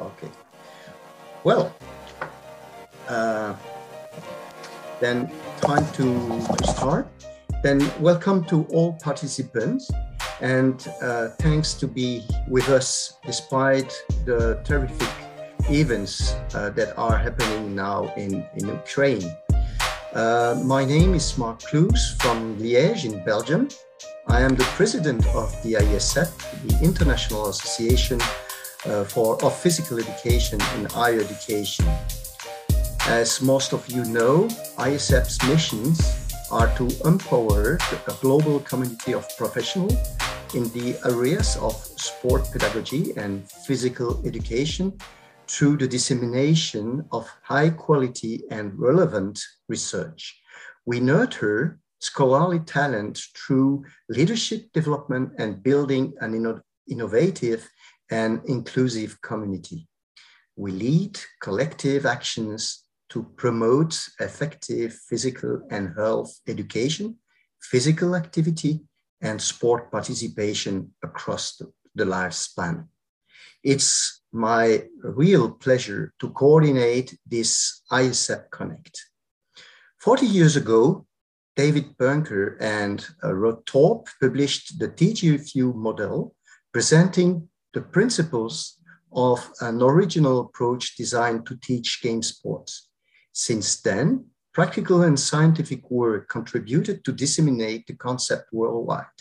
Okay. Well, uh, then time to, start. Then welcome to all participants and uh, thanks to be with us despite the terrific events uh, that are happening now in, in Ukraine. Uh, my name is Marc Cloes from Liège in Belgium. I am the president of the ISEP, the International Association uh, for of Physical Education and Higher Education. As most of you know, ISF's missions are to empower a global community of professionals in the areas of sport pedagogy and physical education through the dissemination of high quality and relevant research. We nurture scholarly talent through leadership development and building an inno innovative and inclusive community. We lead collective actions to promote effective physical and health education, physical activity, and sport participation across the, the lifespan. It's my real pleasure to coordinate this ISEP Connect. 40 years ago, David Bunker and uh, Rod Thorpe published the TGFU model presenting the principles of an original approach designed to teach game sports. Since then, practical and scientific work contributed to disseminate the concept worldwide.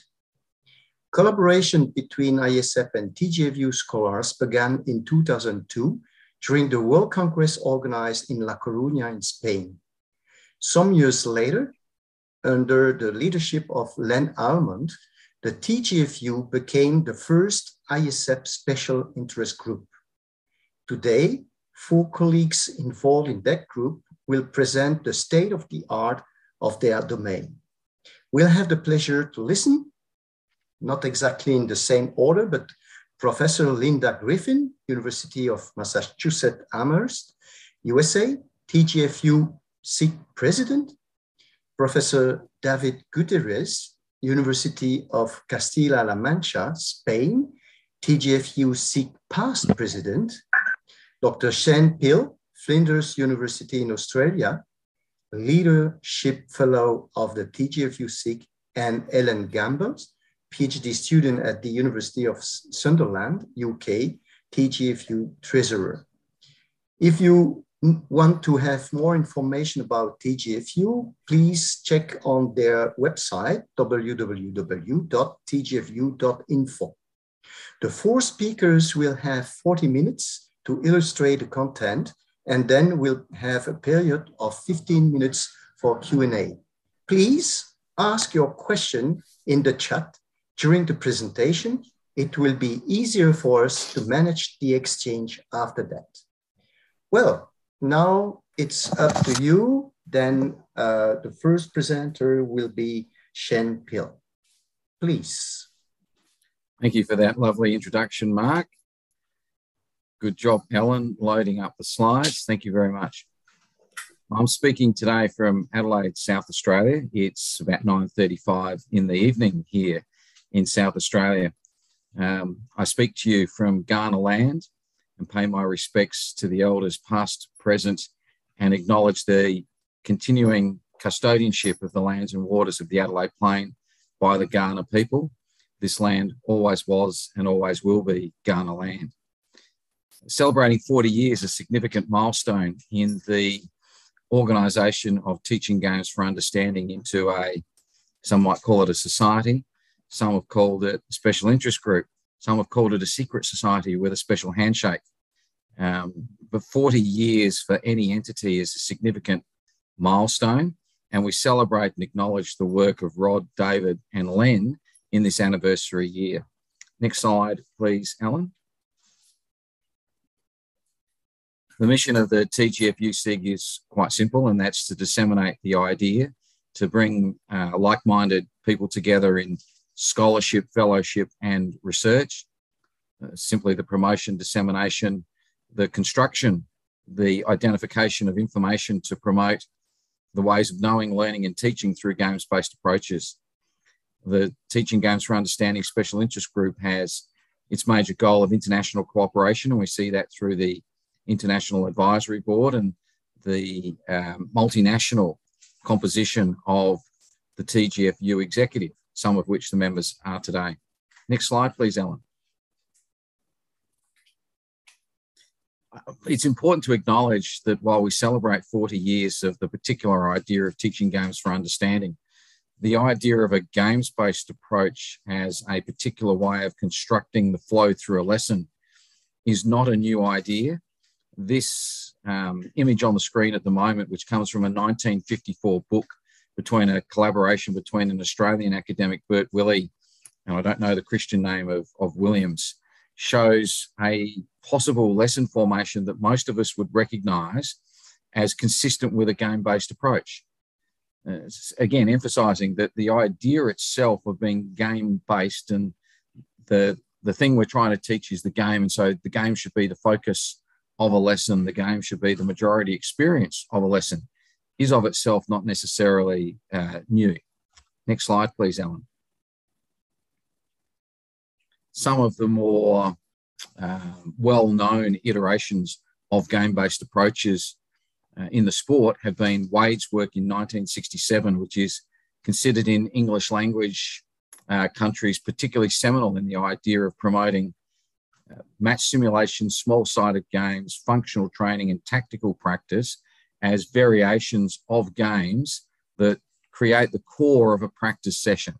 Collaboration between ISF and TGFU scholars began in 2002 during the World Congress organized in La Coruña in Spain. Some years later, under the leadership of Len Almond, the TGFU became the first ISEP special interest group. Today, four colleagues involved in that group will present the state of the art of their domain. We'll have the pleasure to listen, not exactly in the same order, but Professor Linda Griffin, University of Massachusetts Amherst, USA, TGFU SIG President, Professor David Gutierrez, University of Castilla-La Mancha, Spain, TGFU SIG past president, Dr. Shane Pill, Flinders University in Australia, Leadership Fellow of the TGFU SIG, and Ellen Gambles, PhD student at the University of Sunderland, UK, TGFU Treasurer. If you want to have more information about TGFU, please check on their website, www.tgfu.info. The four speakers will have 40 minutes to illustrate the content and then we'll have a period of 15 minutes for Q&A. Please ask your question in the chat during the presentation. It will be easier for us to manage the exchange after that. Well, now it's up to you. Then uh, the first presenter will be Shane Pill. Please. Thank you for that lovely introduction, Marc. Good job, Ellen, loading up the slides. Thank you very much. I'm speaking today from Adelaide, South Australia. It's about 9.35 in the evening here in South Australia. Um, I speak to you from Kaurna land and pay my respects to the elders past, present, and acknowledge the continuing custodianship of the lands and waters of the Adelaide Plain by the Kaurna people. This land always was and always will be Kaurna land celebrating 40 years, a significant milestone in the organisation of teaching games for understanding into a, some might call it a society, some have called it a special interest group, some have called it a secret society with a special handshake. Um, but 40 years for any entity is a significant milestone, and we celebrate and acknowledge the work of Rod, David, and Len in this anniversary year. Next slide, please, Ellen. The mission of the TGFU SIG is quite simple, and that's to disseminate the idea to bring uh, like minded people together in scholarship, fellowship, and research. Uh, simply the promotion, dissemination, the construction, the identification of information to promote the ways of knowing, learning, and teaching through games based approaches. The Teaching Games for Understanding Special Interest Group has its major goal of international cooperation, and we see that through the International Advisory Board and the um, multinational composition of the TGFU executive, some of which the members are today. Next slide, please, Ellen. It's important to acknowledge that while we celebrate 40 years of the particular idea of teaching games for understanding, the idea of a games based approach as a particular way of constructing the flow through a lesson is not a new idea. This um, image on the screen at the moment, which comes from a 1954 book between a collaboration between an Australian academic, Bert Willey, and I don't know the Christian name of, of Williams, shows a possible lesson formation that most of us would recognize as consistent with a game based approach. Uh, again, emphasizing that the idea itself of being game based and the the thing we're trying to teach is the game, and so the game should be the focus of a lesson. The game should be the majority experience of a lesson, is of itself not necessarily uh, new. Next slide, please, Ellen. Some of the more um, well-known iterations of game-based approaches uh, in the sport have been Wade's work in 1967, which is considered in English language uh, countries particularly seminal in the idea of promoting uh, match simulation, small sided games, functional training, and tactical practice as variations of games that create the core of a practice session.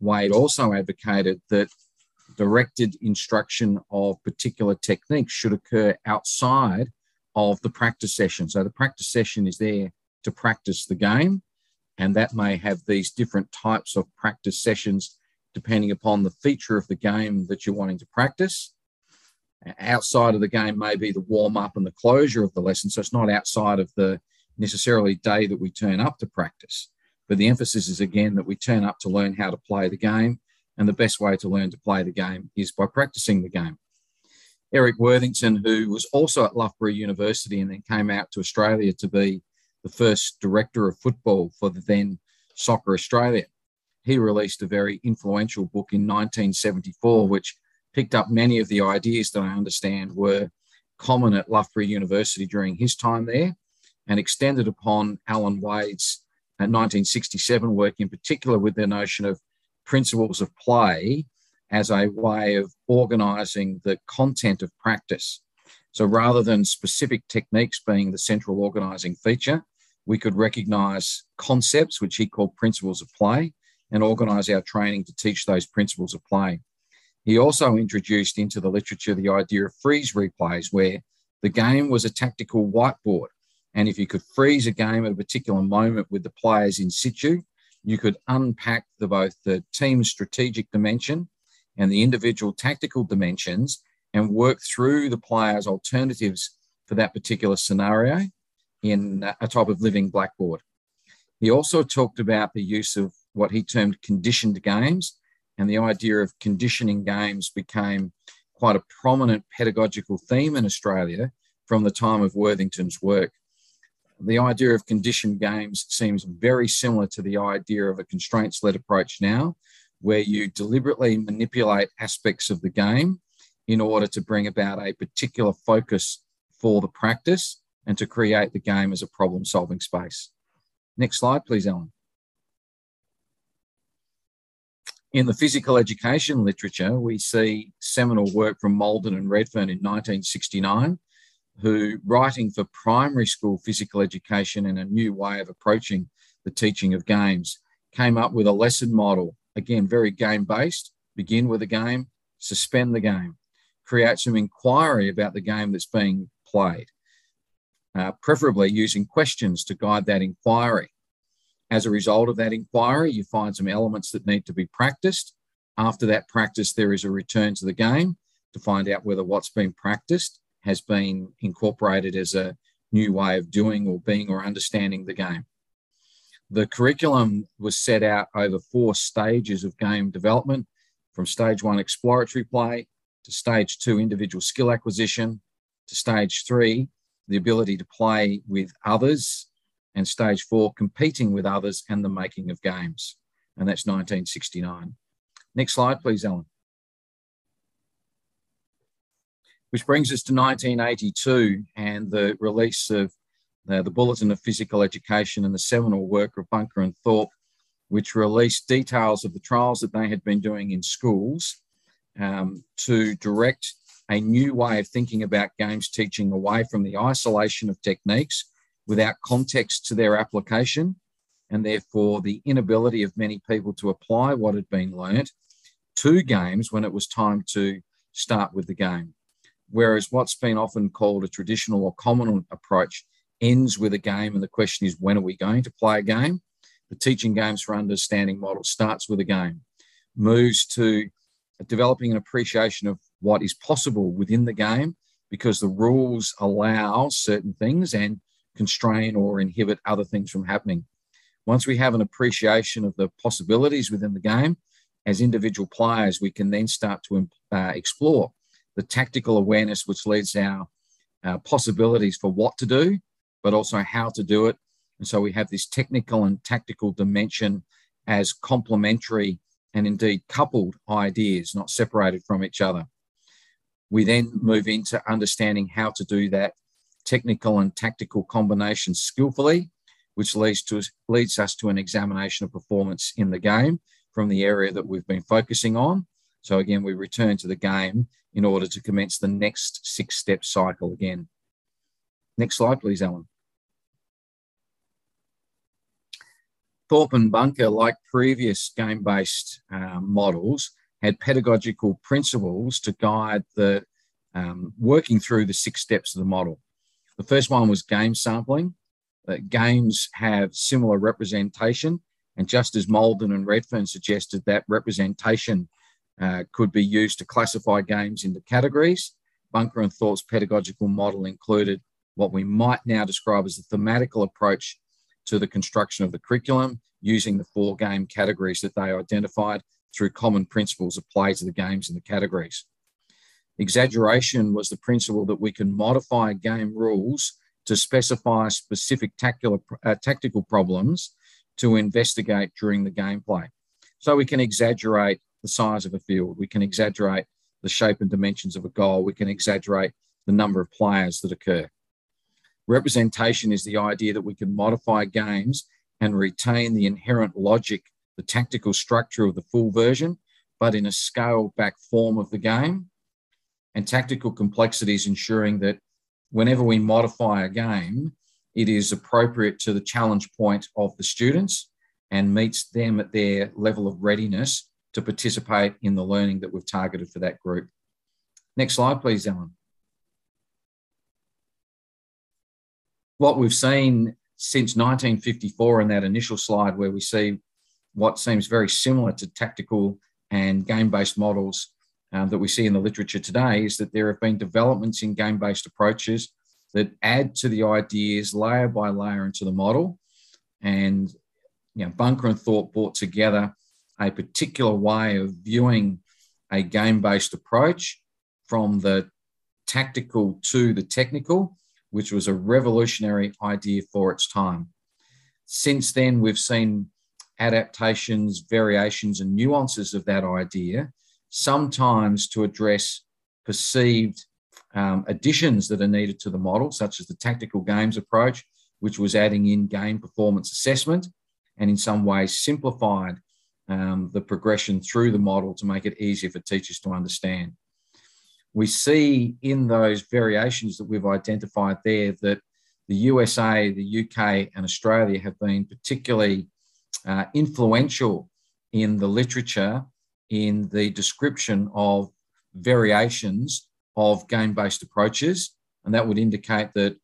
Wade also advocated that directed instruction of particular techniques should occur outside of the practice session. So the practice session is there to practice the game, and that may have these different types of practice sessions depending upon the feature of the game that you're wanting to practice. Outside of the game may be the warm up and the closure of the lesson. So it's not outside of the necessarily day that we turn up to practice. But the emphasis is again that we turn up to learn how to play the game. And the best way to learn to play the game is by practicing the game. Eric Worthington, who was also at Loughborough University and then came out to Australia to be the first director of football for the then Soccer Australia. He released a very influential book in 1974, which picked up many of the ideas that I understand were common at Loughborough University during his time there and extended upon Alan Wade's 1967 uh, work, in particular with the notion of principles of play as a way of organizing the content of practice. So rather than specific techniques being the central organizing feature, we could recognize concepts, which he called principles of play, and organize our training to teach those principles of play. He also introduced into the literature the idea of freeze replays, where the game was a tactical whiteboard. And if you could freeze a game at a particular moment with the players in situ, you could unpack the, both the team's strategic dimension and the individual tactical dimensions and work through the players' alternatives for that particular scenario in a type of living blackboard. He also talked about the use of what he termed conditioned games, and the idea of conditioning games became quite a prominent pedagogical theme in Australia from the time of Worthington's work. The idea of conditioned games seems very similar to the idea of a constraints led approach now, where you deliberately manipulate aspects of the game in order to bring about a particular focus for the practice and to create the game as a problem solving space. Next slide, please, Ellen. In the physical education literature, we see seminal work from Mauldon and Redfern in 1969, who, writing for primary school physical education and a new way of approaching the teaching of games, came up with a lesson model again, very game based. Begin with a game, suspend the game, create some inquiry about the game that's being played, uh, preferably using questions to guide that inquiry. As a result of that inquiry, you find some elements that need to be practiced. After that practice, there is a return to the game to find out whether what's been practiced has been incorporated as a new way of doing or being or understanding the game. The curriculum was set out over four stages of game development from stage one, exploratory play, to stage two, individual skill acquisition, to stage three, the ability to play with others, and stage four, competing with others and the making of games. And that's 1969. Next slide, please, Ellen. Which brings us to 1982 and the release of the, the Bulletin of Physical Education and the seminal work of Bunker and Thorpe, which released details of the trials that they had been doing in schools um, to direct a new way of thinking about games teaching away from the isolation of techniques without context to their application, and therefore the inability of many people to apply what had been learnt to games when it was time to start with the game. Whereas what's been often called a traditional or common approach ends with a game, and the question is, when are we going to play a game? The teaching games for understanding model starts with a game, moves to developing an appreciation of what is possible within the game because the rules allow certain things and constrain or inhibit other things from happening. Once we have an appreciation of the possibilities within the game, as individual players, we can then start to uh, explore the tactical awareness which leads to our uh, possibilities for what to do, but also how to do it. And so we have this technical and tactical dimension as complementary and indeed coupled ideas, not separated from each other. We then move into understanding how to do that technical and tactical combination skillfully, which leads to leads us to an examination of performance in the game from the area that we've been focusing on. So again, we return to the game in order to commence the next six step cycle again. Next slide, please, Ellen. Thorpe and Bunker, like previous game based um, models, had pedagogical principles to guide the um, working through the six steps of the model. The first one was game sampling. Uh, games have similar representation, and just as Mauldon and Redfern suggested that representation uh, could be used to classify games into categories, Bunker and Thorpe's pedagogical model included what we might now describe as a thematical approach to the construction of the curriculum using the four game categories that they identified through common principles applied to the games in the categories. Exaggeration was the principle that we can modify game rules to specify specific uh, tactical problems to investigate during the gameplay. So we can exaggerate the size of a field, we can exaggerate the shape and dimensions of a goal, we can exaggerate the number of players that occur. Representation is the idea that we can modify games and retain the inherent logic, the tactical structure of the full version, but in a scaled back form of the game. And tactical complexities ensuring that whenever we modify a game, it is appropriate to the challenge point of the students and meets them at their level of readiness to participate in the learning that we've targeted for that group. Next slide, please, Ellen. what we've seen since 1954 in that initial slide, where we see what seems very similar to tactical and game based models um, that we see in the literature today, is that there have been developments in game based approaches that add to the ideas layer by layer into the model. And you know, Bunker and Thorpe brought together a particular way of viewing a game based approach from the tactical to the technical which was a revolutionary idea for its time. Since then, we've seen adaptations, variations, and nuances of that idea, sometimes to address perceived um, additions that are needed to the model, such as the tactical games approach, which was adding in game performance assessment and in some ways simplified um, the progression through the model to make it easier for teachers to understand we see in those variations that we've identified there that the USA, the UK, and Australia have been particularly uh, influential in the literature in the description of variations of game based approaches. And that would indicate that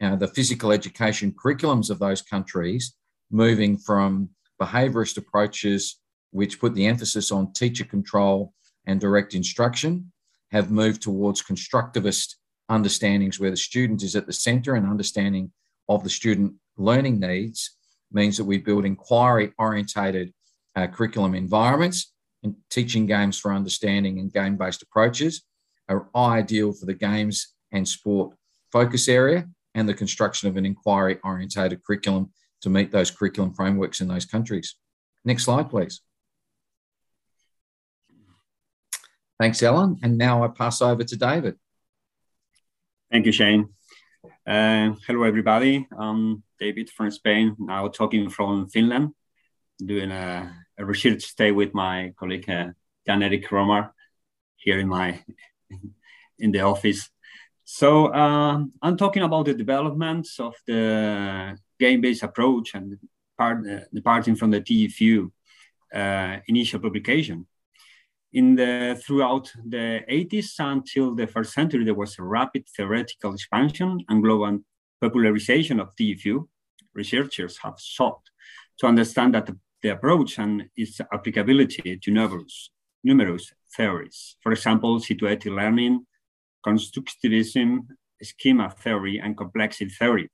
uh, the physical education curriculums of those countries, moving from behaviorist approaches, which put the emphasis on teacher control and direct instruction, have moved towards constructivist understandings where the student is at the center and understanding of the student learning needs means that we build inquiry orientated uh, curriculum environments and teaching games for understanding and game based approaches are ideal for the games and sport focus area and the construction of an inquiry orientated curriculum to meet those curriculum frameworks in those countries. Next slide, please. Thanks, Ellen. And now I pass over to David. Thank you, Shane. Uh, hello, everybody. I'm David from Spain, now talking from Finland, doing a, a research stay with my colleague uh, Jan Erik Romar here in my in the office. So uh, I'm talking about the developments of the game-based approach and part, uh, departing from the TFU uh, initial publication. In the throughout the 80s until the first century, there was a rapid theoretical expansion and global popularization of TFU. Researchers have sought to understand that the, approach and its applicability to numerous, numerous theories. For example, situated learning, constructivism, schema theory, and complexity theory.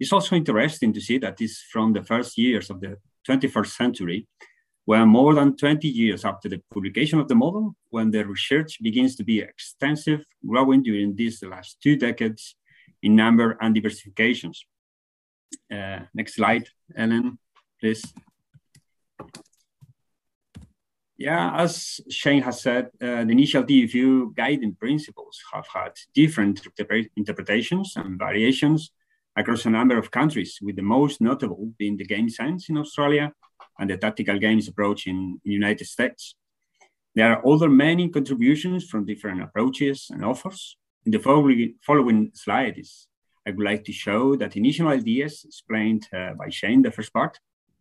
It's also interesting to see that this from the first years of the 21st century, when more than 20 years after the publication of the model, when the research begins to be extensive, growing during these last two decades in number and diversifications. Uh, next slide, Ellen, please. Yeah, as Shane has said, uh, the initial TFU guiding principles have had different interpretations and variations across a number of countries, with the most notable being the game sense in Australia and the tactical games approach in the United States. There are other many contributions from different approaches and authors. In the following, slides, I would like to show that initial ideas explained uh, by Shane, the first part,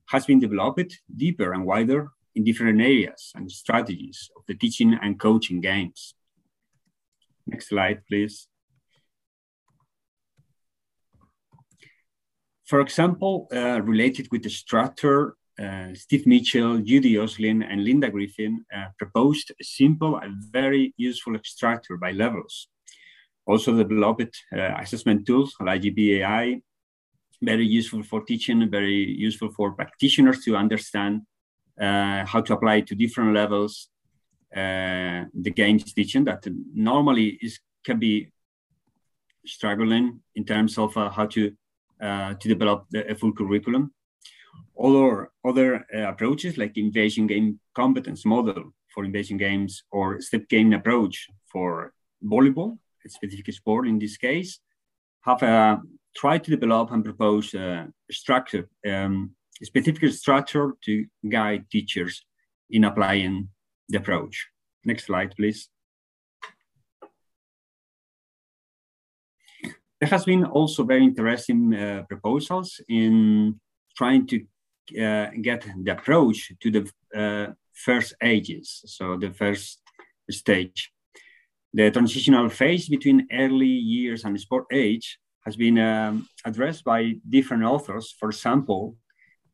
has been developed deeper and wider in different areas and strategies of the teaching and coaching games. Next slide, please. For example, uh, related with the structure, Steve Mitchell, Judy Oslin, and Linda Griffin uh, proposed a simple and very useful structure by levels. Also developed uh, assessment tools like GPAI, very useful for teaching, very useful for practitioners to understand uh, how to apply to different levels uh, the games teaching that normally is can be struggling in terms of uh, how to to develop the, a full curriculum. Other other approaches like invasion game competence model for invasion games or step game approach for volleyball, a specific sport in this case, have uh, tried to develop and propose a structure um, specific structure to guide teachers in applying the approach. Next slide, please. There has been also very interesting uh, proposals in trying to uh, get the approach to the uh, first ages, so the first stage. The transitional phase between early years and sport age has been um, addressed by different authors. For example,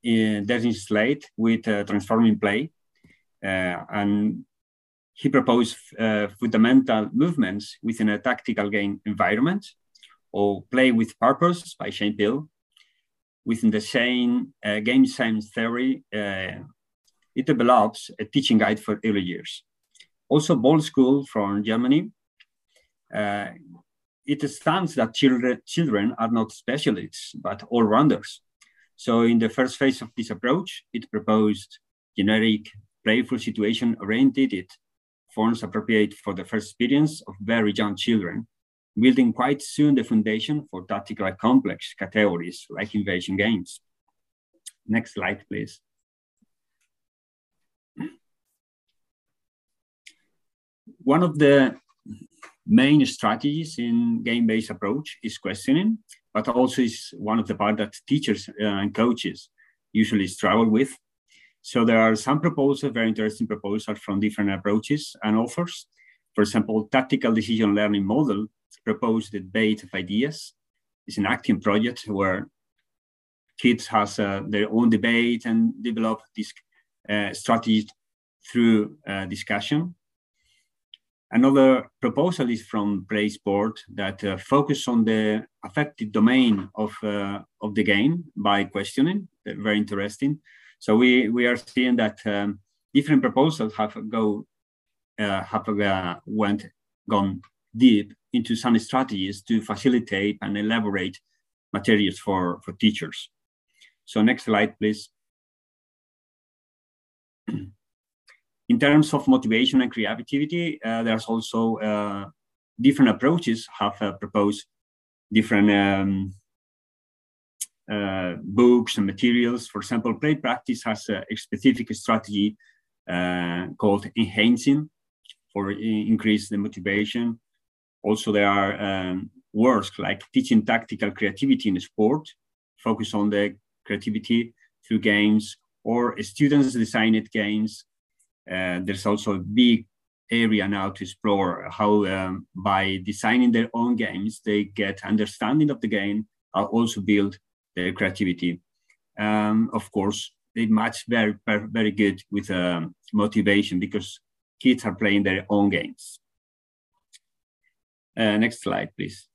in Dennis Slade with uh, Transforming Play. Uh, and he proposed uh, fundamental movements within a tactical game environment or play with purpose by Shane Pill. Within the same uh, game sense theory, uh, it develops a teaching guide for early years. Also, Ball School from Germany. Uh, it stands that children, children are not specialists, but all-rounders. So in the first phase of this approach, it proposed generic, playful situation-oriented it forms appropriate for the first experience of very young children, building quite soon the foundation for tactical complex categories like invasion games. Next slide, please. One of the main strategies in game-based approach is questioning, but also is one of the part that teachers uh, and coaches usually struggle with. So there are some proposals, very interesting proposals from different approaches and authors. For example, tactical decision learning model proposed debate of ideas. It's an acting project where kids has uh, their own debate and develop this uh, strategy through uh, discussion. Another proposal is from PlaySport that uh, focus on the affected domain of, uh, of the game by questioning. very interesting. So we, we are seeing that um, different proposals have go uh, have uh, went gone deep into some strategies to facilitate and elaborate materials for, for teachers. So next slide, please. In terms of motivation and creativity, uh, there's also uh, different approaches have uh, proposed different um, uh, books and materials. For example, play practice has a, specific strategy uh, called enhancing for increase the motivation. Also, there are um, like teaching tactical creativity in sport, focus on the creativity through games, or students designed games. Uh, there's also a big area now to explore how um, by designing their own games they get understanding of the game and also build their creativity um, of course they match very very good with um, motivation because kids are playing their own games uh, next slide please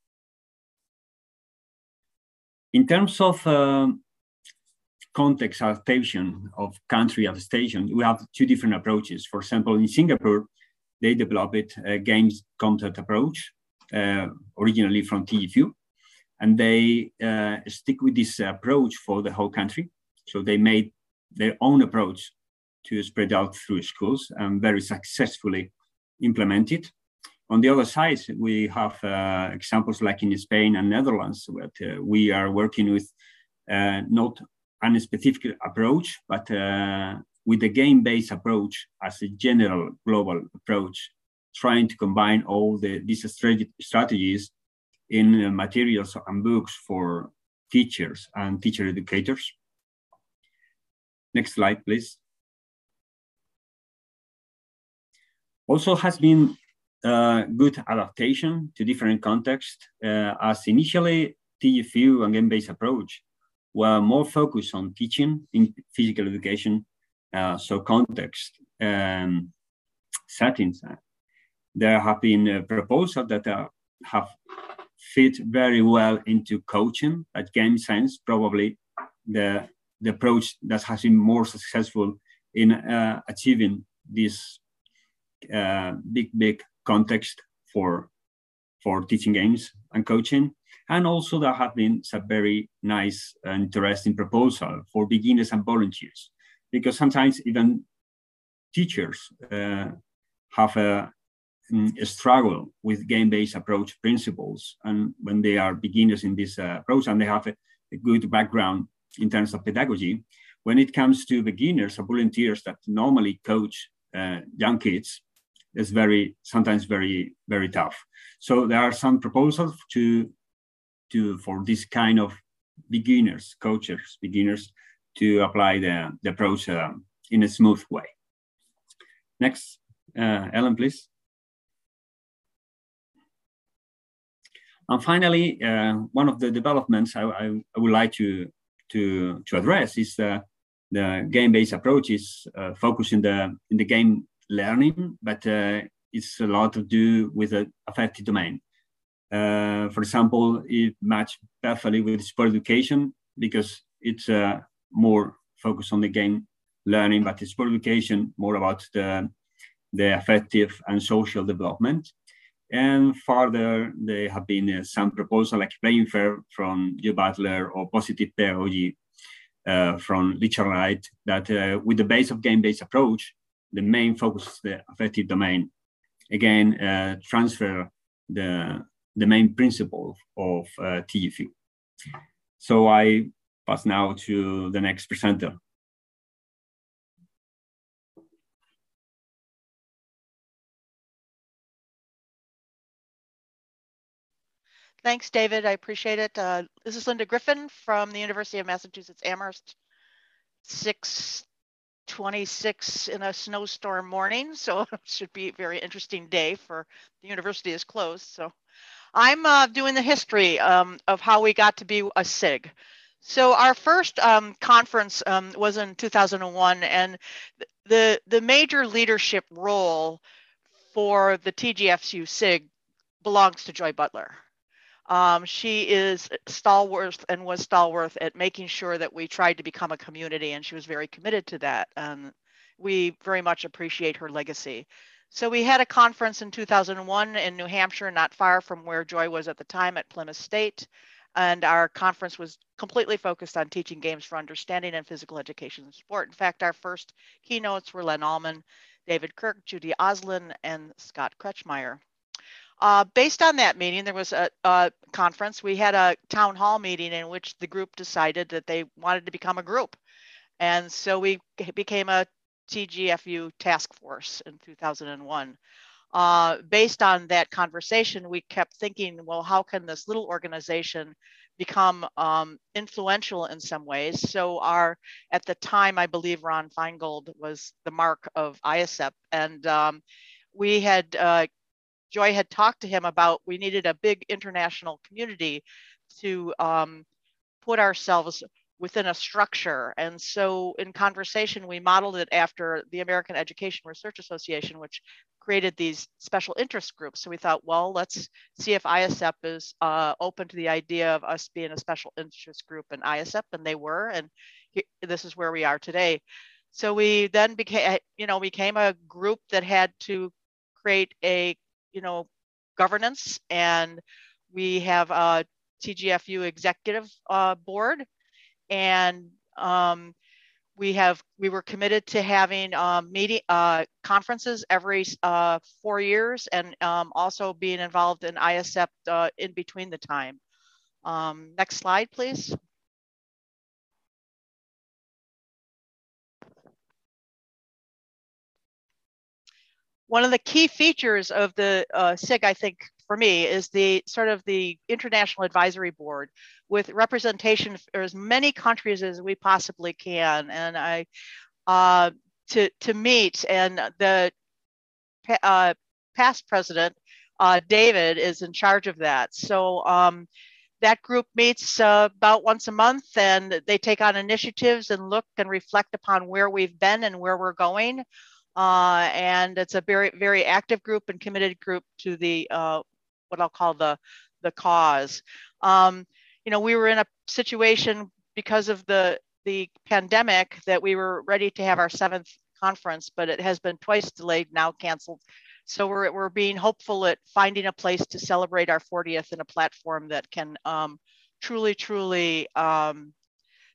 in terms of um, context adaptation of country adaptation, we have two different approaches. For example, in Singapore, they developed a games concept approach, uh, originally from TGFU, and they uh, stick with this approach for the whole country. So they made their own approach to spread out through schools and very successfully implemented. On the other side, we have uh, examples like in Spain and Netherlands, where uh, we are working with uh, not a specific approach, but uh, with a game-based approach as a general global approach, trying to combine all the, these strategies in uh, materials and books for teachers and teacher educators. Next slide, please. Also has been good adaptation to different contexts, uh, as initially TGFU and game-based approach were more focused on teaching in physical education uh, so context um, settings. There have been uh, proposals that uh, have fit very well into coaching at game sense, probably the, the approach that has been more successful in uh, achieving this big, big context for, for teaching games and coaching. And also there have been some very nice and interesting proposal for beginners and volunteers because sometimes even teachers uh, have a, mm, a, struggle with game-based approach principles and when they are beginners in this uh, approach and they have a, a, good background in terms of pedagogy when it comes to beginners or volunteers that normally coach uh, young kids it's very sometimes very very tough so there are some proposals to to for this kind of beginners coaches beginners to apply the, the approach uh, in a smooth way. Next, uh, Ellen, please. And finally, uh, one of the developments I, I, I, would like to, to, to address is the, the game-based approach is uh, focused the, in the game learning, but uh, it's a lot to do with the affective domain. Uh, for example, it matches perfectly with sport education because it's a more focused on the game learning, but it's sport education more about the, the affective and social development. And further, there have been uh, some proposals like playing fair from Joy Butler or positive pedagogy uh, from Richard Light that uh, with the base of game-based approach, the main focus is the affective domain. Again, uh, transfer the, the main principle of uh. So I pass now to the next presenter. Thanks, David. I appreciate it. Uh, this is Linda Griffin from the University of Massachusetts Amherst. 626 in a snowstorm morning, so it should be a very interesting day for the university is closed. So I'm uh, doing the history um, of how we got to be a SIG. So our first um, conference um, was in 2001, and the the major leadership role for the TGFU SIG belongs to Joy Butler. Um, she is stalwart and was stalwart at making sure that we tried to become a community, and she was very committed to that. And we very much appreciate her legacy. So we had a conference in 2001 in New Hampshire, not far from where Joy was at the time at Plymouth State and our conference was completely focused on teaching games for understanding and physical education and sport. In fact, our first keynotes were Len Almond, David Kirk, Judy Oslin, and Scott Kretchmar. Uh, based on that meeting, there was a, a, conference, we had a town hall meeting in which the group decided that they wanted to become a group. And so we became a TGFU task force in 2001. Uh, based on that conversation, we kept thinking, well, how can this little organization become um, influential in some ways? So our, at the time, I believe Ron Feingold was the mark of IACEP. And um, we had, uh, Joy had talked to him about we needed a big international community to um, put ourselves within a structure. And so in conversation, we modeled it after the American Education Research Association, which created these special interest groups. So we thought, well, let's see if IACEP is uh, open to the idea of us being a special interest group in IACEP, and they were, and he, this is where we are today. So we then became, you know, became a group that had to create a, you know, governance, and we have a TGFU executive uh, board, and um, we have we were committed to having um, meeting uh, conferences every uh, four years and um, also being involved in IACEP uh, in between the time. Um, next slide, please. One of the key features of the uh, SIG, I think, for me, is the sort of the International Advisory Board, with representation for as many countries as we possibly can. And I, uh, to, to meet and the uh, past president, uh, David is in charge of that. So um, that group meets uh, about once a month and they take on initiatives and look and reflect upon where we've been and where we're going. Uh, and it's a very, very active group and committed group to the, uh, what I'll call the, the cause. Um, you know, we were in a situation because of the the pandemic that we were ready to have our seventh conference, but it has been twice delayed, now canceled. So we're, we're being hopeful at finding a place to celebrate our 40th in a platform that can um, truly, truly um,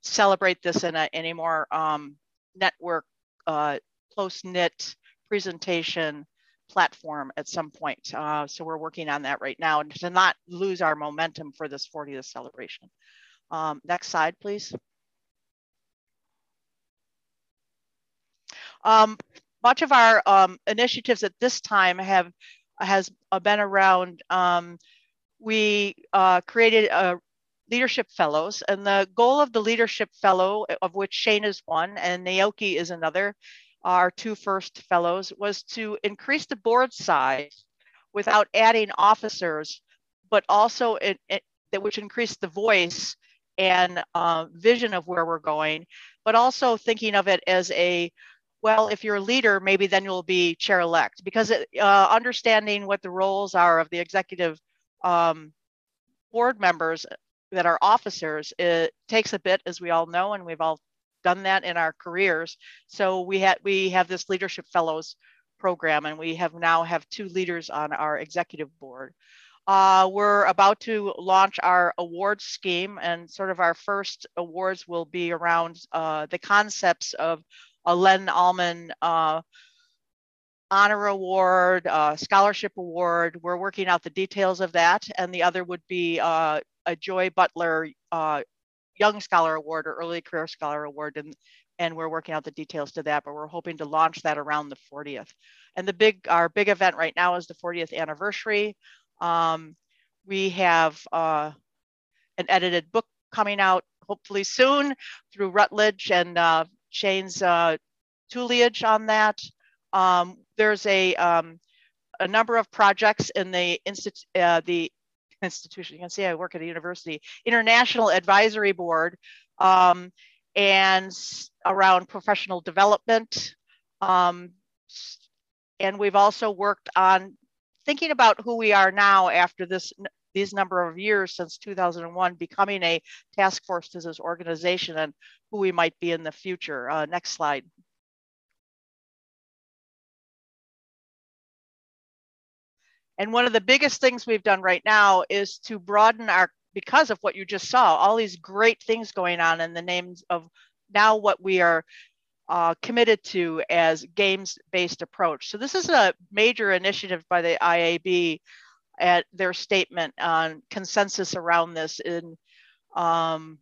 celebrate this in a, in a more um, network, uh, close knit presentation platform at some point. Uh, so we're working on that right now and to not lose our momentum for this 40th celebration. Um, next slide, please. Um, much of our um, initiatives at this time have has uh, been around. Um, we uh, created a leadership fellows, and the goal of the leadership fellow, of which Shane is one and Naoki is another, our two first fellows, was to increase the board size without adding officers, but also it, which increased the voice and uh, vision of where we're going, but also thinking of it as a well, if you're a leader, maybe then you'll be chair elect because it, uh, understanding what the roles are of the executive um, board members that are officers, it takes a bit, as we all know, and we've all done that in our careers. So we had we have this leadership fellows program, and we have now have two leaders on our executive board. Uh, we're about to launch our awards scheme, and sort of our first awards will be around uh, the concepts of a Len Almond uh, honor award, uh, scholarship award. We're working out the details of that, and the other would be uh, a Joy Butler uh, Young Scholar Award or Early Career Scholar Award, and and we're working out the details to that. But we're hoping to launch that around the 40th. And the big our big event right now is the 40th anniversary. Um, we have uh, an edited book coming out hopefully soon through Routledge and uh, Shane's uh, tutelage on that. Um, there's a um, a number of projects in the institute, uh, the institution. You can see I work at a university, International Advisory Board, um, and around professional development. Um, and we've also worked on thinking about who we are now after this these number of years since 2001 becoming a task force to this organization and who we might be in the future. Uh, next slide. And one of the biggest things we've done right now is to broaden our, because of what you just saw, all these great things going on in the names of now what we are uh, committed to as games-based approach. So this is a major initiative by the IAB at their statement on consensus around this in um,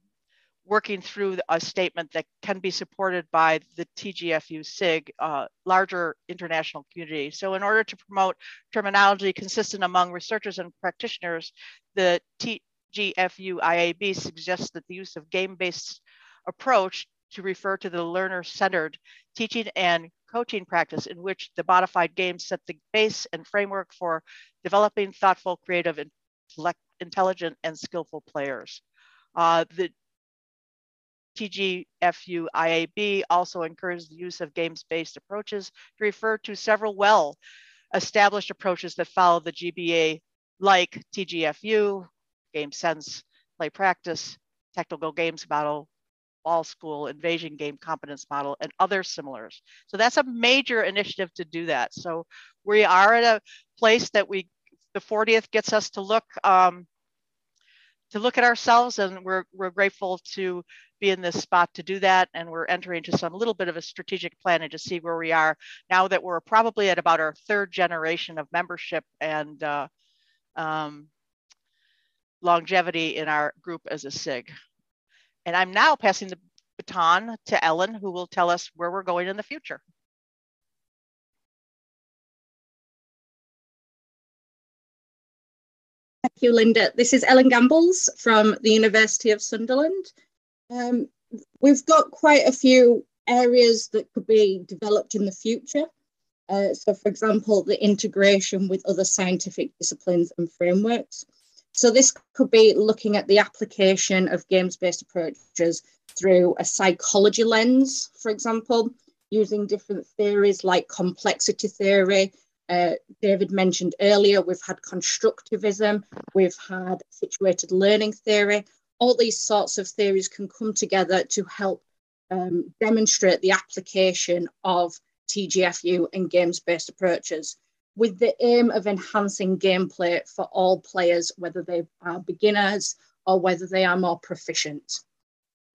working through a statement that can be supported by the TGFU SIG, uh, larger international community. So in order to promote terminology consistent among researchers and practitioners, the TGFU IAB suggests that the use of game-based approach to refer to the learner-centered teaching and coaching practice in which the modified games set the base and framework for developing thoughtful, creative, intelligent, and skillful players. Uh, the TGFU IAB also encourages the use of games-based approaches to refer to several well-established approaches that follow the GBA like TGFU, Game Sense, Play Practice, Technical Games Model, Ball School, Invasion Game Competence Model, and other similars. So that's a major initiative to do that. So we are at a place that we, the 40th gets us to look um, to look at ourselves and we're, we're grateful to be in this spot to do that. And we're entering into some little bit of a strategic planning to see where we are now that we're probably at about our third generation of membership and uh, um, longevity in our group as a SIG. And I'm now passing the baton to Ellen, who will tell us where we're going in the future. Thank you, Linda. This is Ellen Gambles from the University of Sunderland. Um, we've got quite a few areas that could be developed in the future. Uh, so, for example, the integration with other scientific disciplines and frameworks. So, this could be looking at the application of games based approaches through a psychology lens, for example, using different theories like complexity theory, uh, David mentioned earlier, we've had constructivism, we've had situated learning theory. All these sorts of theories can come together to help um, demonstrate the application of TGFU and games-based approaches with the aim of enhancing gameplay for all players, whether they are beginners or whether they are more proficient.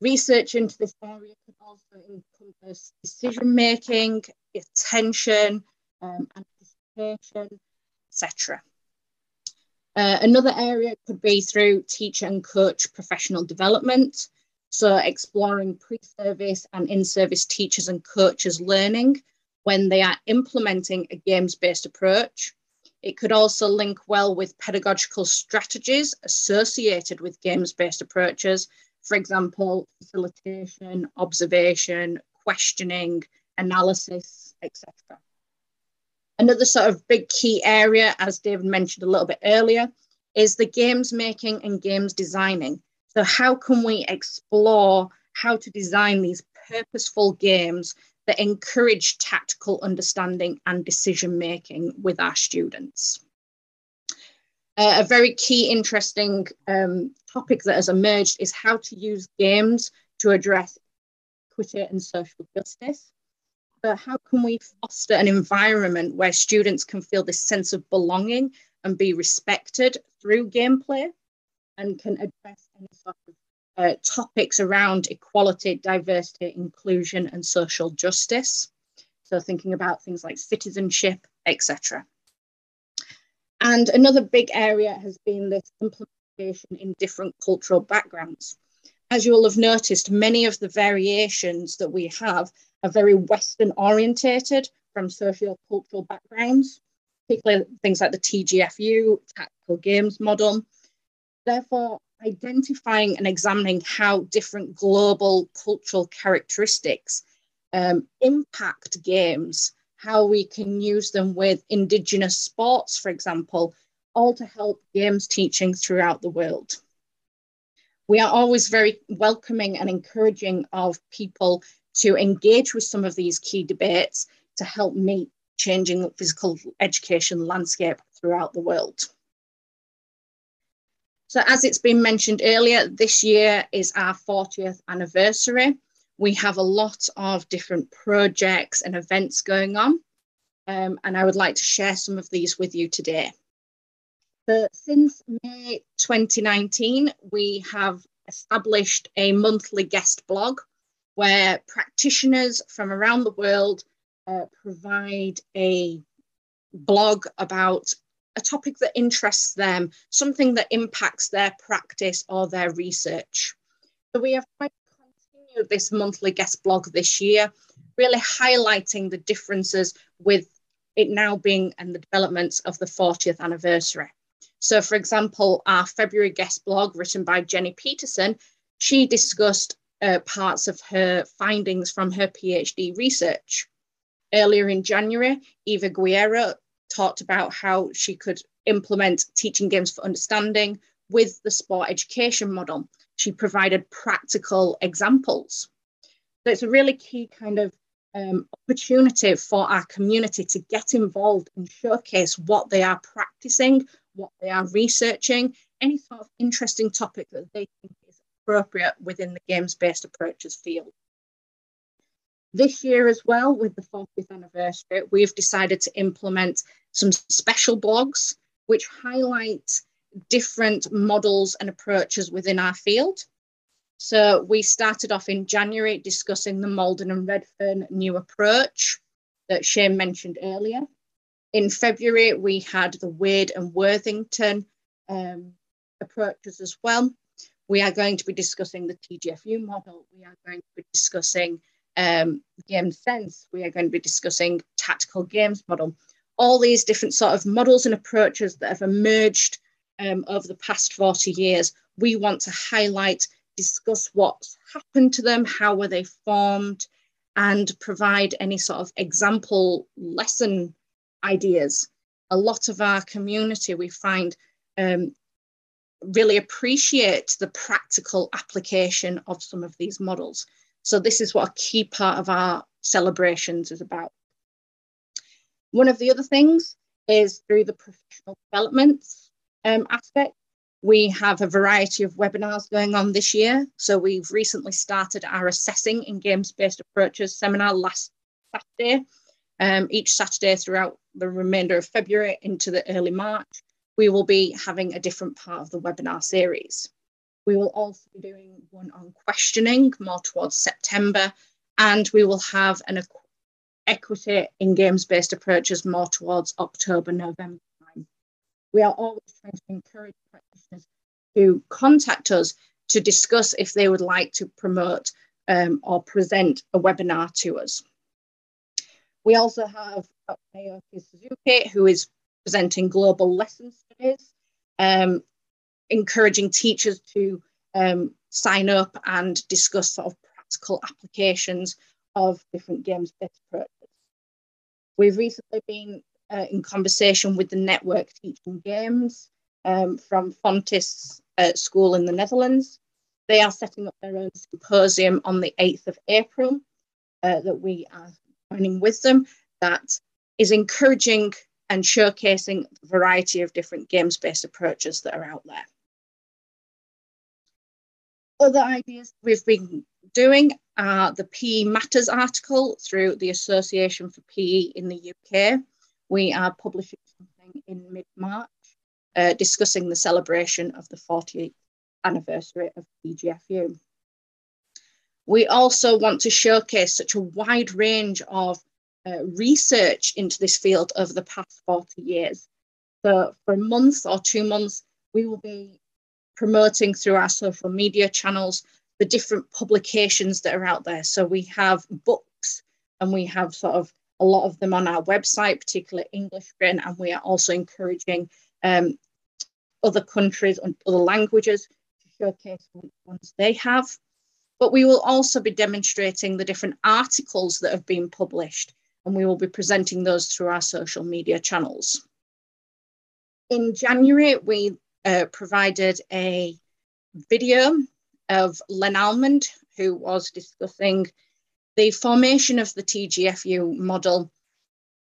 Research into this area could also encompass decision making, attention, um, and education, etc. Uh, another area could be through teacher and coach professional development. So exploring pre-service and in-service teachers and coaches learning when they are implementing a games-based approach. It could also link well with pedagogical strategies associated with games-based approaches. For example, facilitation, observation, questioning, analysis, etc. Another sort of big key area, as David mentioned a little bit earlier, is the games making and games designing. So, how can we explore how to design these purposeful games that encourage tactical understanding and decision making with our students? Uh, a very key, interesting um, topic that has emerged is how to use games to address equity and social justice but how can we foster an environment where students can feel this sense of belonging and be respected through gameplay and can address any sort of uh, topics around equality, diversity, inclusion, and social justice. So, thinking about things like citizenship, etc. And another big area has been this implementation in different cultural backgrounds. As you will have noticed, many of the variations that we have are very Western orientated from socio-cultural backgrounds, particularly things like the TGFU, tactical games model. Therefore, identifying and examining how different global cultural characteristics um, impact games, how we can use them with indigenous sports, for example, all to help games teaching throughout the world. We are always very welcoming and encouraging of people to engage with some of these key debates to help meet changing physical education landscape throughout the world. So as it's been mentioned earlier, this year is our 40th anniversary. We have a lot of different projects and events going on, um, and I would like to share some of these with you today. So since May 2019, we have established a monthly guest blog where practitioners from around the world uh, provide a blog about a topic that interests them, something that impacts their practice or their research. So we have to this monthly guest blog this year, really highlighting the differences with it now being and the developments of the 40th anniversary. So, for example, our February guest blog written by Jenny Peterson, she discussed uh, parts of her findings from her PhD research. Earlier in January, Eva Guerrero talked about how she could implement teaching games for understanding with the sport education model. She provided practical examples. So it's a really key kind of um, opportunity for our community to get involved and showcase what they are practicing, what they are researching, any sort of interesting topic that they think appropriate within the games-based approaches field. This year as well, with the 40th anniversary, we've decided to implement some special blogs which highlight different models and approaches within our field. So we started off in January discussing the Mauldon and Redfern new approach that Shane mentioned earlier. In February, we had the Wade and Worthington um, approaches as well. We are going to be discussing the TGFU model. We are going to be discussing um, game sense. We are going to be discussing tactical games model. All these different sort of models and approaches that have emerged um, over the past 40 years. We want to highlight, discuss what's happened to them, how were they formed, and provide any sort of example lesson ideas. A lot of our community, we find, um, really appreciate the practical application of some of these models. So this is what a key part of our celebrations is about. One of the other things is through the professional development um, aspect. We have a variety of webinars going on this year. So we've recently started our Assessing in Games-Based Approaches seminar last Saturday. Um, each Saturday throughout the remainder of February into the early March, we will be having a different part of the webinar series. We will also be doing one on questioning more towards September, and we will have an equity in games-based approaches more towards October, November time. We are always trying to encourage practitioners to contact us to discuss if they would like to promote um, or present a webinar to us. We also have. Naoki Suzuki, who is presenting global lesson studies, um, encouraging teachers to um, sign up and discuss sort of practical applications of different games-based approaches. We've recently been uh, in conversation with the network teaching games um, from Fontys uh, School in the Netherlands. They are setting up their own symposium on the 8th of April uh, that we are joining with them that is encouraging and showcasing the variety of different games-based approaches that are out there. Other ideas we've been doing are the PE Matters article through the Association for PE in the UK. We are publishing something in mid-March uh, discussing the celebration of the 40th anniversary of TGFU. We also want to showcase such a wide range of uh, research into this field over the past 40 years. So, for a month or two months, we will be promoting through our social media channels the different publications that are out there. So, we have books and we have sort of a lot of them on our website, particularly English written, and we are also encouraging um, other countries and other languages to showcase which ones they have but we will also be demonstrating the different articles that have been published and we will be presenting those through our social media channels. In January, we uh, provided a video of Len Almond, who was discussing the formation of the TGFU model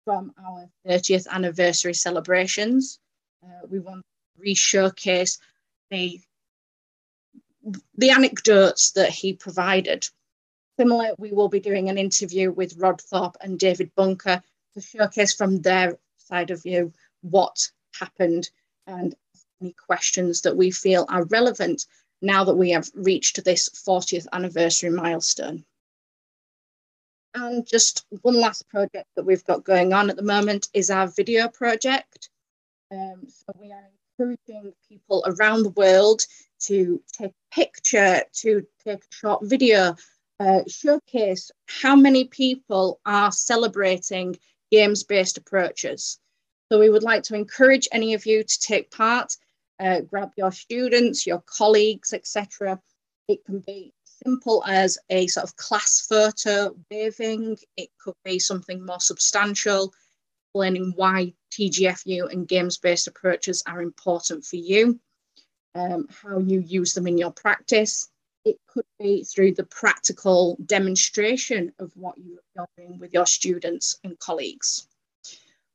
from our 30th anniversary celebrations. Uh, we want to re-showcase the the anecdotes that he provided. Similar, we will be doing an interview with Rod Thorpe and David Bunker to showcase from their side of view what happened and any questions that we feel are relevant now that we have reached this 40th anniversary milestone. And just one last project that we've got going on at the moment is our video project. Um, so we are encouraging people around the world to take a picture, to take a short video, uh, showcase how many people are celebrating games-based approaches. So we would like to encourage any of you to take part, uh, grab your students, your colleagues, etc. It can be simple as a sort of class photo waving. It could be something more substantial, explaining why TGFU and games-based approaches are important for you, um, how you use them in your practice. It could be through the practical demonstration of what you're doing with your students and colleagues.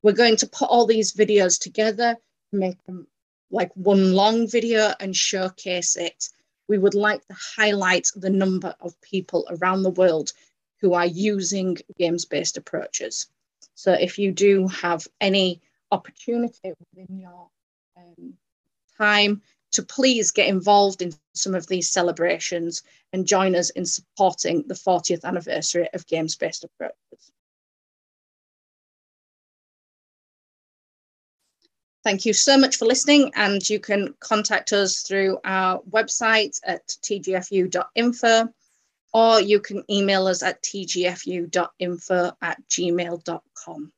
We're going to put all these videos together, make them like one long video and showcase it. We would like to highlight the number of people around the world who are using games-based approaches. So if you do have any opportunity within your um, time to please get involved in some of these celebrations and join us in supporting the 40th anniversary of games-based approaches. Thank you so much for listening and you can contact us through our website at tgfu.info or you can email us at tgfu.info at gmail.com.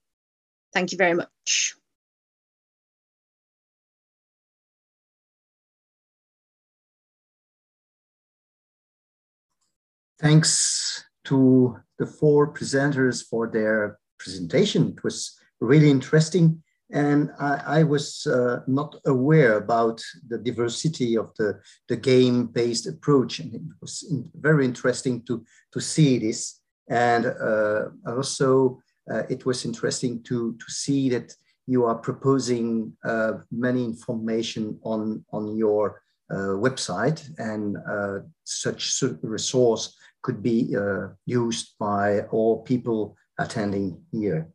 Thank you very much. Thanks to the four presenters for their presentation. It was really interesting and I, I was uh, not aware about the diversity of the, the game-based approach. And it was in, very interesting to, to see this. And uh, also, uh, it was interesting to, to see that you are proposing uh, many information on, on your uh, website and uh, such resource could be used by all people attending here.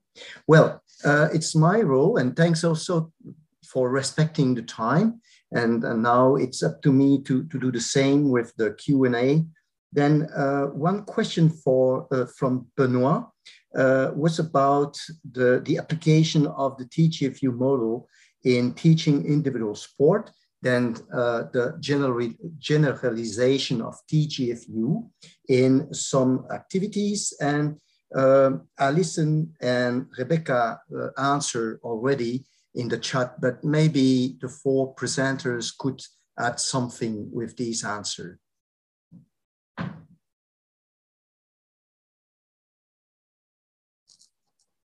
Well, uh, it's my role, and thanks also for respecting the time. And, and now it's up to me to, to do the same with the Q&A. Then uh, one question for, uh, from Benoit uh, was about the, the application of the TGFU model in teaching individual sport, then uh, the general, generalization of TGFU in some activities and um, Alison and Rebecca uh, already in the chat, but maybe the four presenters could add something with these answers.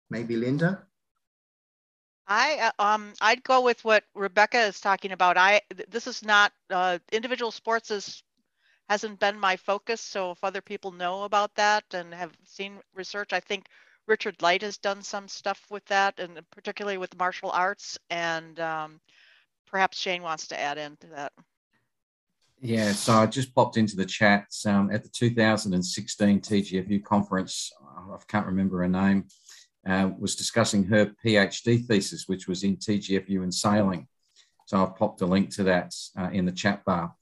Maybe Linda? I uh, um I'd go with what Rebecca is talking about. I this is not uh, individual sports is hasn't been my focus. So if other people know about that and have seen research, I think Richard Light has done some stuff with that, and particularly with martial arts. And um, perhaps Shane wants to add into that. Yeah, so I just popped into the chat um, at the 2016 TGFU conference. I can't remember her name. Uh, was discussing her PhD thesis, which was in TGFU and sailing. So I've popped a link to that uh, in the chat bar.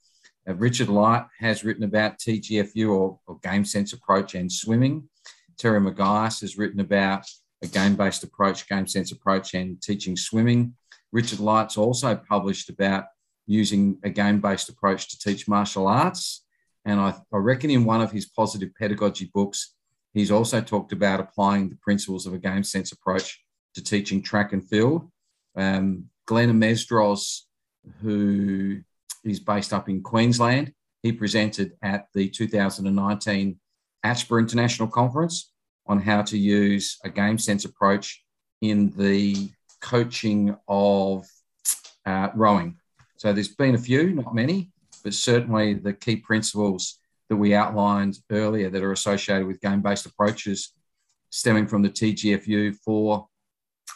Uh, Richard Light has written about TGFU or, or game sense approach and swimming. Terry McGuice has written about a game-based approach, game sense approach and teaching swimming. Richard Light's also published about using a game-based approach to teach martial arts. And I, I reckon in one of his positive pedagogy books, he's also talked about applying the principles of a game sense approach to teaching track and field. Um, Glenn Mesdros, who is based up in Queensland. He presented at the 2019 ASPA International Conference on how to use a game sense approach in the coaching of uh, rowing. So there's been a few, not many, but certainly the key principles that we outlined earlier that are associated with game based approaches stemming from the TGFU for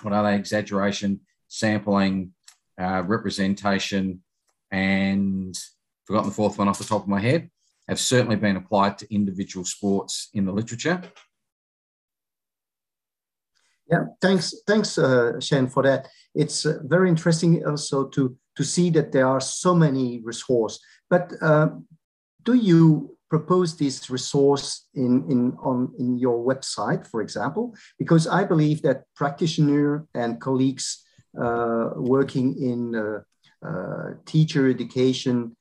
what are they? Exaggeration, sampling, uh, representation, and forgotten the fourth one off the top of my head, have certainly been applied to individual sports in the literature. Yeah, thanks, thanks, uh, Shane, for that. It's uh, very interesting also to to see that there are so many resources. But uh, do you propose this resource in in on in your website, for example? Because I believe that practitioner and colleagues uh, working in uh, uh, teacher education,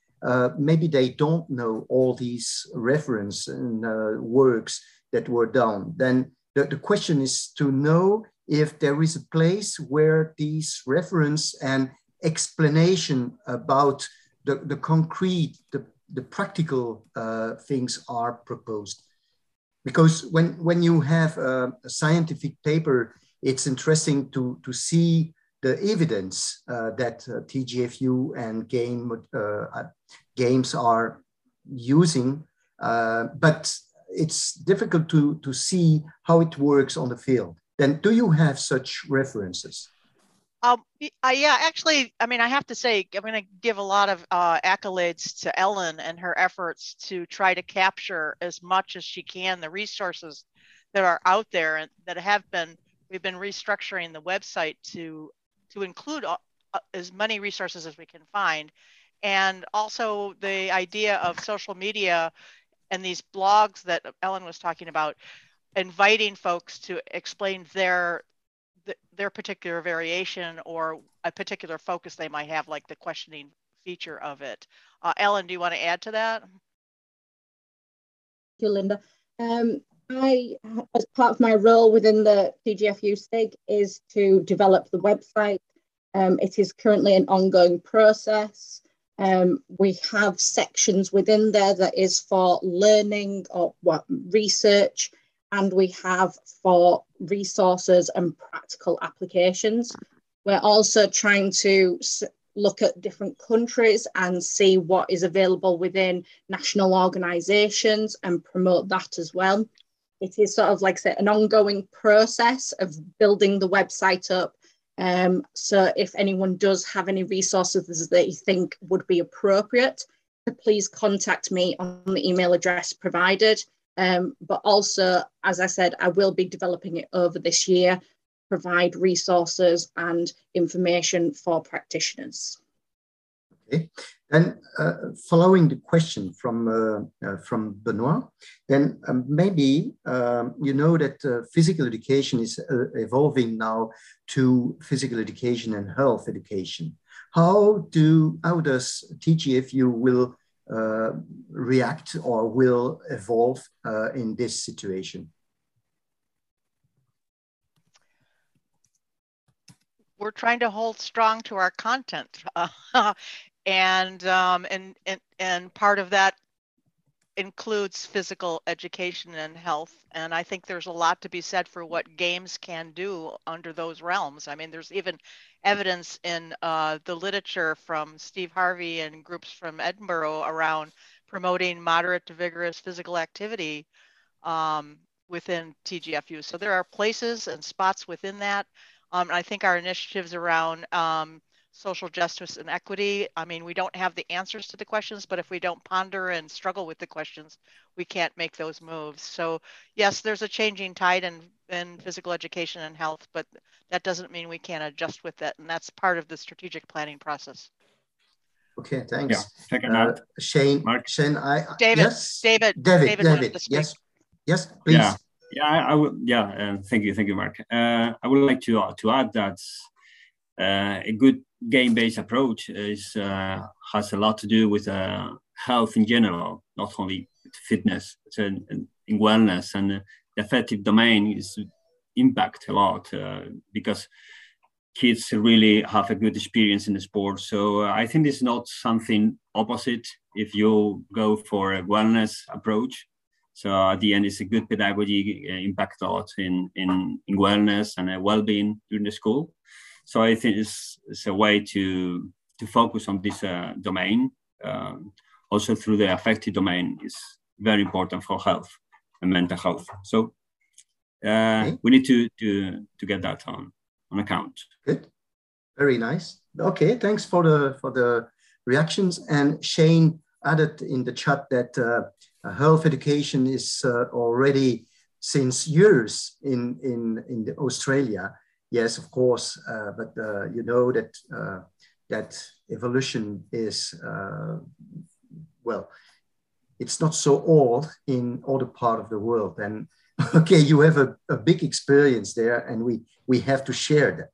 maybe they don't know all these reference and works that were done. Then the, the question is to know if there is a place where these reference and explanation about the, the concrete, the, the practical uh, things are proposed. Because when, when you have a, a, scientific paper, it's interesting to, to see the evidence uh, that uh, TGFU and game, uh, uh, games are using, uh, but it's difficult to, to see how it works on the field. Then do you have such references? Um, uh, yeah, actually, I mean, I have to say, I'm going to give a lot of uh, accolades to Ellen and her efforts to try to capture as much as she can the resources that are out there and that have been. We've been restructuring the website to to include uh, as many resources as we can find, and also the idea of social media and these blogs that Ellen was talking about, inviting folks to explain their their particular variation or a particular focus they might have, like the questioning feature of it. Uh, Ellen, do you want to add to that? Thank you, Linda. Um, I, as part of my role within the TGFU SIG, is to develop the website. Um, it is currently an ongoing process. Um, we have sections within there that is for learning or what research and we have for resources and practical applications. We're also trying to look at different countries and see what is available within national organisations and promote that as well. It is sort of like an ongoing process of building the website up. Um, so if anyone does have any resources that you think would be appropriate, please contact me on the email address provided. Um, but also, as I said, I will be developing it over this year, provide resources and information for practitioners. Okay, And uh, following the question from uh, uh, from Benoit, then um, maybe um, you know that uh, physical education is uh, evolving now to physical education and health education. How do how does TGFU will react or will evolve uh, in this situation? We're trying to hold strong to our content, uh, and, um, and and and part of that includes physical education and health. And I think there's a lot to be said for what games can do under those realms. I mean, there's even evidence in uh, the literature from Steve Harvey and groups from Edinburgh around promoting moderate to vigorous physical activity um, within TGFU. So there are places and spots within that. Um, I think our initiatives around um, social justice and equity. I mean, we don't have the answers to the questions, but if we don't ponder and struggle with the questions, we can't make those moves. So yes, there's a changing tide in, in physical education and health, but that doesn't mean we can't adjust with it. And that's part of the strategic planning process. Okay, thanks. Yeah, uh, Shane, Marc. Shane, I, David, yes? David, David, David, David yes, yes, please. Yeah, yeah, I, I would, yeah, uh, thank you, thank you, Marc. Uh, I would like to, uh, to add that a good game-based approach is uh, has a lot to do with uh, health in general, not only fitness, but in, in wellness and the affective domain is impact a lot uh, because kids really have a good experience in the sport. So uh, I think it's not something opposite if you go for a wellness approach. So at the end, it's a good pedagogy uh, impact a lot in, in, in wellness and well-being during the school. So I think it's, it's a way to to focus on this uh, domain. Um, also through the affective domain is very important for health and mental health. So uh, okay. we need to to to get that on on account. Good, very nice. Okay, thanks for the for the reactions. And Shane added in the chat that uh, health education is uh, already since years in in in Australia yes, of course, uh, but uh, you know that uh, that evolution is well, it's not so old in other part of the world. And okay, you have a, a big experience there, and we we have to share that.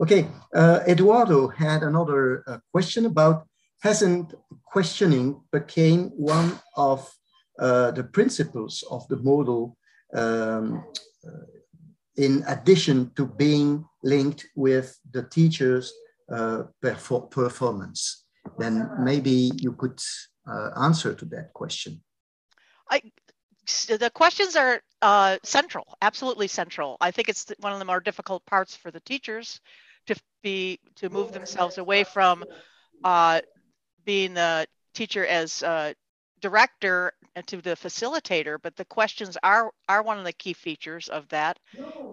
Okay, uh, Eduardo had another uh, question about hasn't questioning became one of uh, the principles of the model um, in addition to being linked with the teacher's uh, performance? Then maybe you could uh, answer to that question. I, the questions are uh, central, absolutely central. I think it's one of the more difficult parts for the teachers to be to move themselves away from uh, being the teacher as uh, director uh, to the facilitator. But the questions are are one of the key features of that,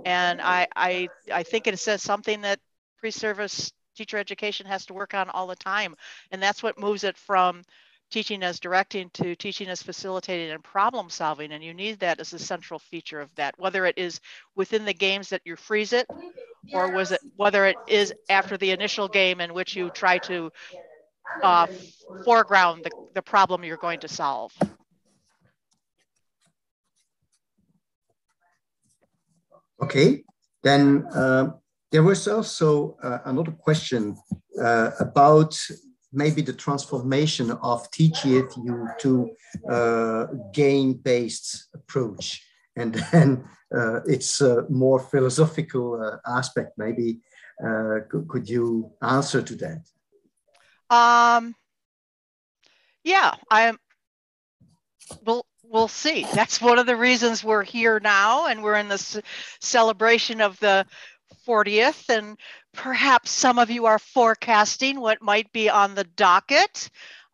and I I I think it says something that pre-service teacher education has to work on all the time, and that's what moves it from teaching as directing to teaching as facilitating and problem solving. And you need that as a central feature of that, whether it is within the games that you freeze it, or was it whether it is after the initial game in which you try to uh, foreground the, the problem you're going to solve. Okay, then uh, there was also uh, another question uh, about maybe the transformation of TGFU to uh, game-based approach. And then uh, it's a more philosophical uh, aspect. Maybe could you answer to that? Um, yeah, I'm, we'll, we'll see. That's one of the reasons we're here now and we're in this celebration of the 40th and perhaps some of you are forecasting what might be on the docket.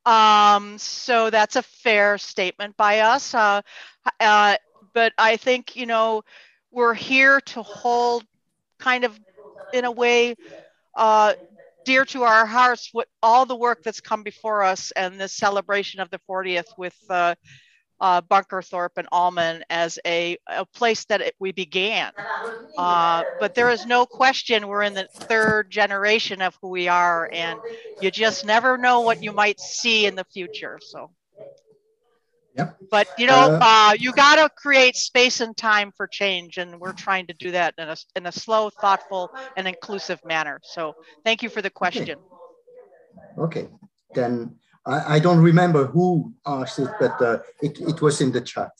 Um, so that's a fair statement by us. Uh, uh, but I think, you know, we're here to hold kind of in a way uh, dear to our hearts what all the work that's come before us and the celebration of the 40th with uh, uh, Bunker Thorpe and Almond as a, a place that it, we began. Uh, but there is no question we're in the third generation of who we are, and you just never know what you might see in the future. So. Yep. But you know, uh, uh, you got to create space and time for change, and we're trying to do that in a in a slow, thoughtful, and inclusive manner. So, thank you for the question. Okay, okay. then I, I don't remember who asked it, but uh, it, it was in the chat.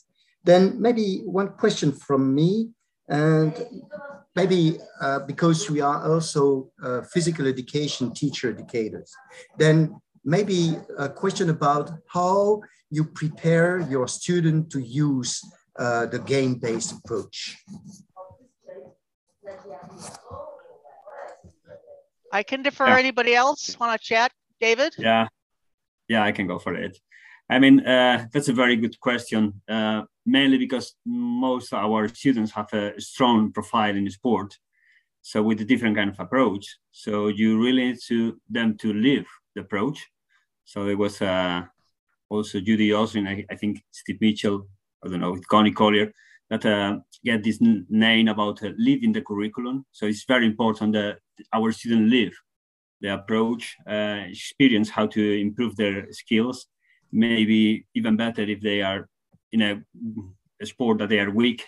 Then maybe one question from me, and maybe uh, because we are also uh, physical education teacher educators, then maybe a question about how you prepare your student to use uh, the game-based approach. I can defer. Yeah. Anybody else want to chat, David? Yeah, yeah, I can go for it. I mean, uh, that's a very good question, uh, mainly because most of our students have a strong profile in sport. So with a different kind of approach. So you really need to them to live the approach. So it was uh, also Judy Oslin, I, I, think Steve Mitchell, I don't know, with Connie Collier, that uh, get this name about uh, the curriculum. So it's very important that our students live the approach, uh, experience how to improve their skills. Maybe even better if they are in a, a sport that they are weak,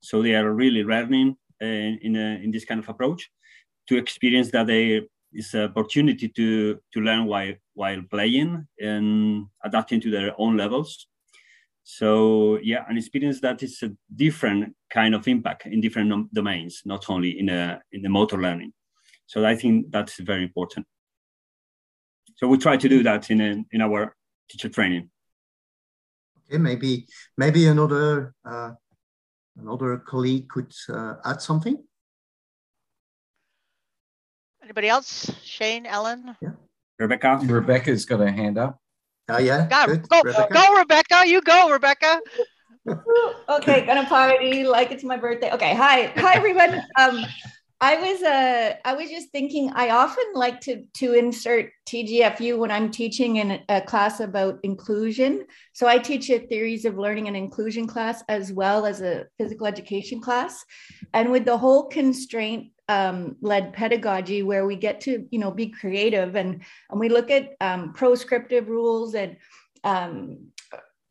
so they are really learning uh, in a, in this kind of approach to experience that they is an opportunity to to learn while while playing and adapting to their own levels. So yeah, an experience that is a different kind of impact in different domains, not only in a in the motor learning. So I think that's very important. So we try to do that in a, in our teacher training. Okay, maybe maybe another uh, another colleague could uh, add something. Anybody else? Shane, Ellen? Yeah. Rebecca. Rebecca's got her hand up. Oh yeah. God, go, Rebecca. go, Rebecca. You go, Rebecca. okay, gonna party like it's my birthday. Okay, hi, hi everyone. Um, I was uh I was just thinking I often like to to insert TGFU when I'm teaching in a class about inclusion. So I teach a theories of learning and inclusion class as well as a physical education class. And with the whole constraint um, led pedagogy where we get to you know be creative. And and we look at um, proscriptive rules and um,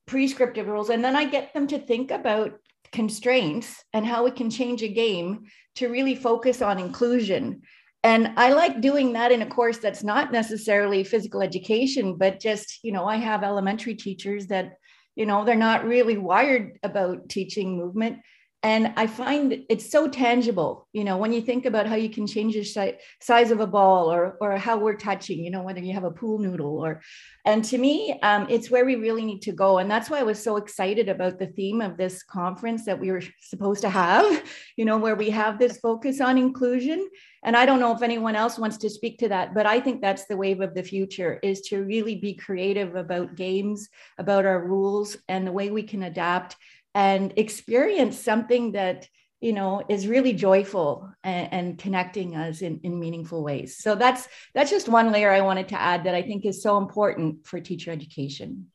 prescriptive rules. And then I get them to think about constraints and how we can change a game to really focus on inclusion. And i like doing that in a course that's not necessarily physical education but just you know i have elementary teachers that you know they're not really wired about teaching movement and i find it's so tangible you know when you think about how you can change the si- size of a ball or or how we're touching you know whether you have a pool noodle or and to me um, it's where we really need to go. And that's why i was so excited about the theme of this conference that we were supposed to have you know where we have this focus on inclusion. And i don't know if anyone else wants to speak to that but i think that's the wave of the future is to really be creative about games about our rules and the way we can adapt and experience something that you know is really joyful and, and, connecting us in, in meaningful ways so that's that's just one layer i wanted to add that i think is so important for teacher education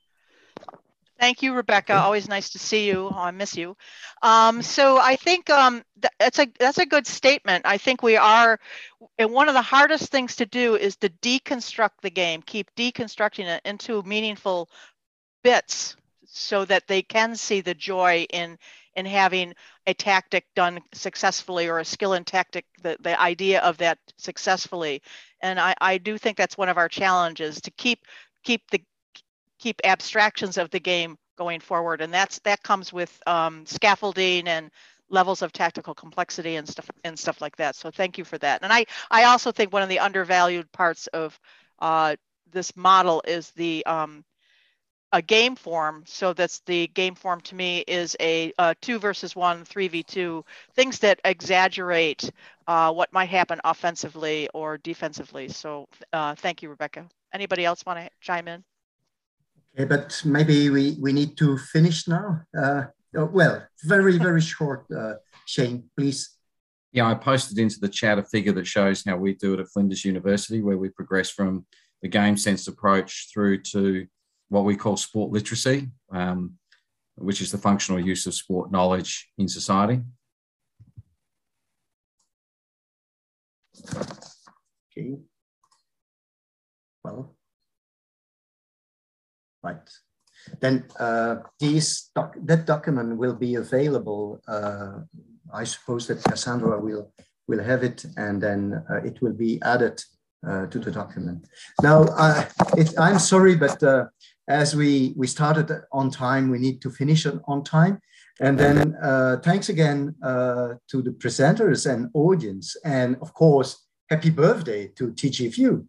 Thank you, Rebecca. Always nice to see you. Oh, I miss you. Um, so I think um, th- that's a that's a good statement. I think we are, and one of the hardest things to do is to deconstruct the game, keep deconstructing it into meaningful bits so that they can see the joy in in having a tactic done successfully or a skill and tactic the, the idea of that successfully. And I, I do think that's one of our challenges to keep keep the keep abstractions of the game going forward. And that's that comes with um, scaffolding and levels of tactical complexity and stuff and stuff like that. So thank you for that. And i i also think one of the undervalued parts of uh, this model is the um, a game form. So that's the game form to me is a, a two versus one, three v two, things that exaggerate uh, what might happen offensively or defensively. So uh, thank you, Rebecca. Anybody else want to chime in? Okay, but maybe we, we need to finish now. Uh, oh, well, very, very short, uh, Shane, please. Yeah, I posted into the chat a figure that shows how we do it at Flinders University, where we progress from the game sense approach through to what we call sport literacy, um, which is the functional use of sport knowledge in society. Okay. Well, right. Then uh, these doc that document will be available. Uh, I suppose that Cassandra will will have it, and then uh, it will be added uh, to the document. Now, uh, it, I'm sorry, but uh, as we, we started on time, we need to finish on time. And then uh, thanks again uh, to the presenters and audience. And of course, happy birthday to TGFU.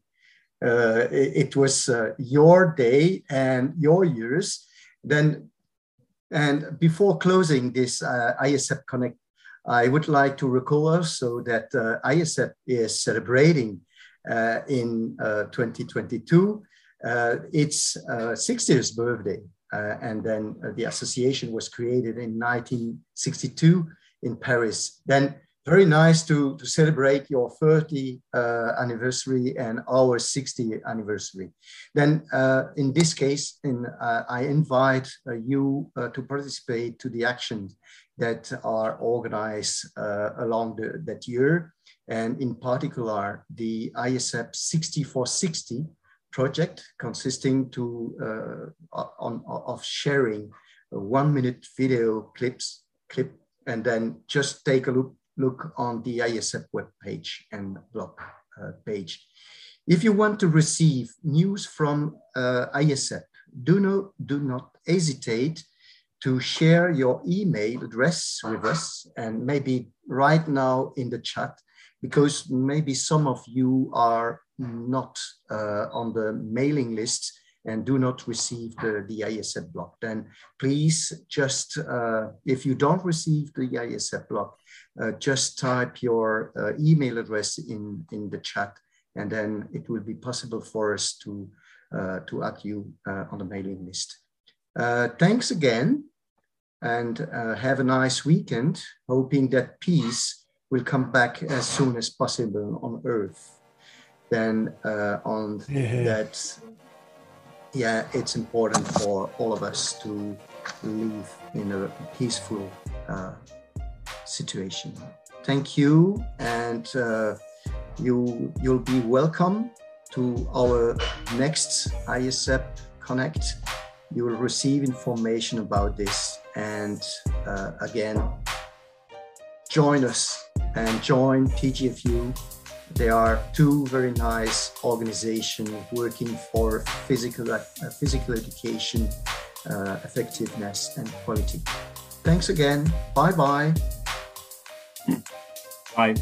Uh, it, it, was uh, your day and your years. Then, and before closing this uh, AIESEP Connect, I would like to recall also that uh, AIESEP is celebrating in 2022 uh, its 60th uh, birthday. Uh, and then the association was created in 1962 in Paris. Then very nice to, to celebrate your 30 uh, anniversary and our 60th anniversary. Then uh, in this case, in, uh, I invite you to participate to the actions that are organized along the, that year. And in particular, the ISF 6460 project consisting to uh, on, of sharing one minute video clips clip and then just take a look look on the ISF web page and blog uh, page. If you want to receive news from uh, AIESEP, do not, do not hesitate to share your email address with us and maybe right now in the chat because maybe some of you are not uh, on the mailing list and do not receive the, the AIESEP block, then please just, uh, if you don't receive the ISF block, uh, just type your uh, email address in, in the chat and then it will be possible for us to, uh, to add you uh, on the mailing list. thanks again and have a nice weekend, hoping that peace will come back as soon as possible on Earth then uh, on yeah. that yeah it's important for all of us to live in a peaceful uh, situation thank you and uh, you you'll be welcome to our next AIESEP Connect you will receive information about this and uh, again join us and join TGFU they are two very nice organizations working for physical, uh, physical education, uh, effectiveness, and quality. Thanks again. Bye-bye. Bye.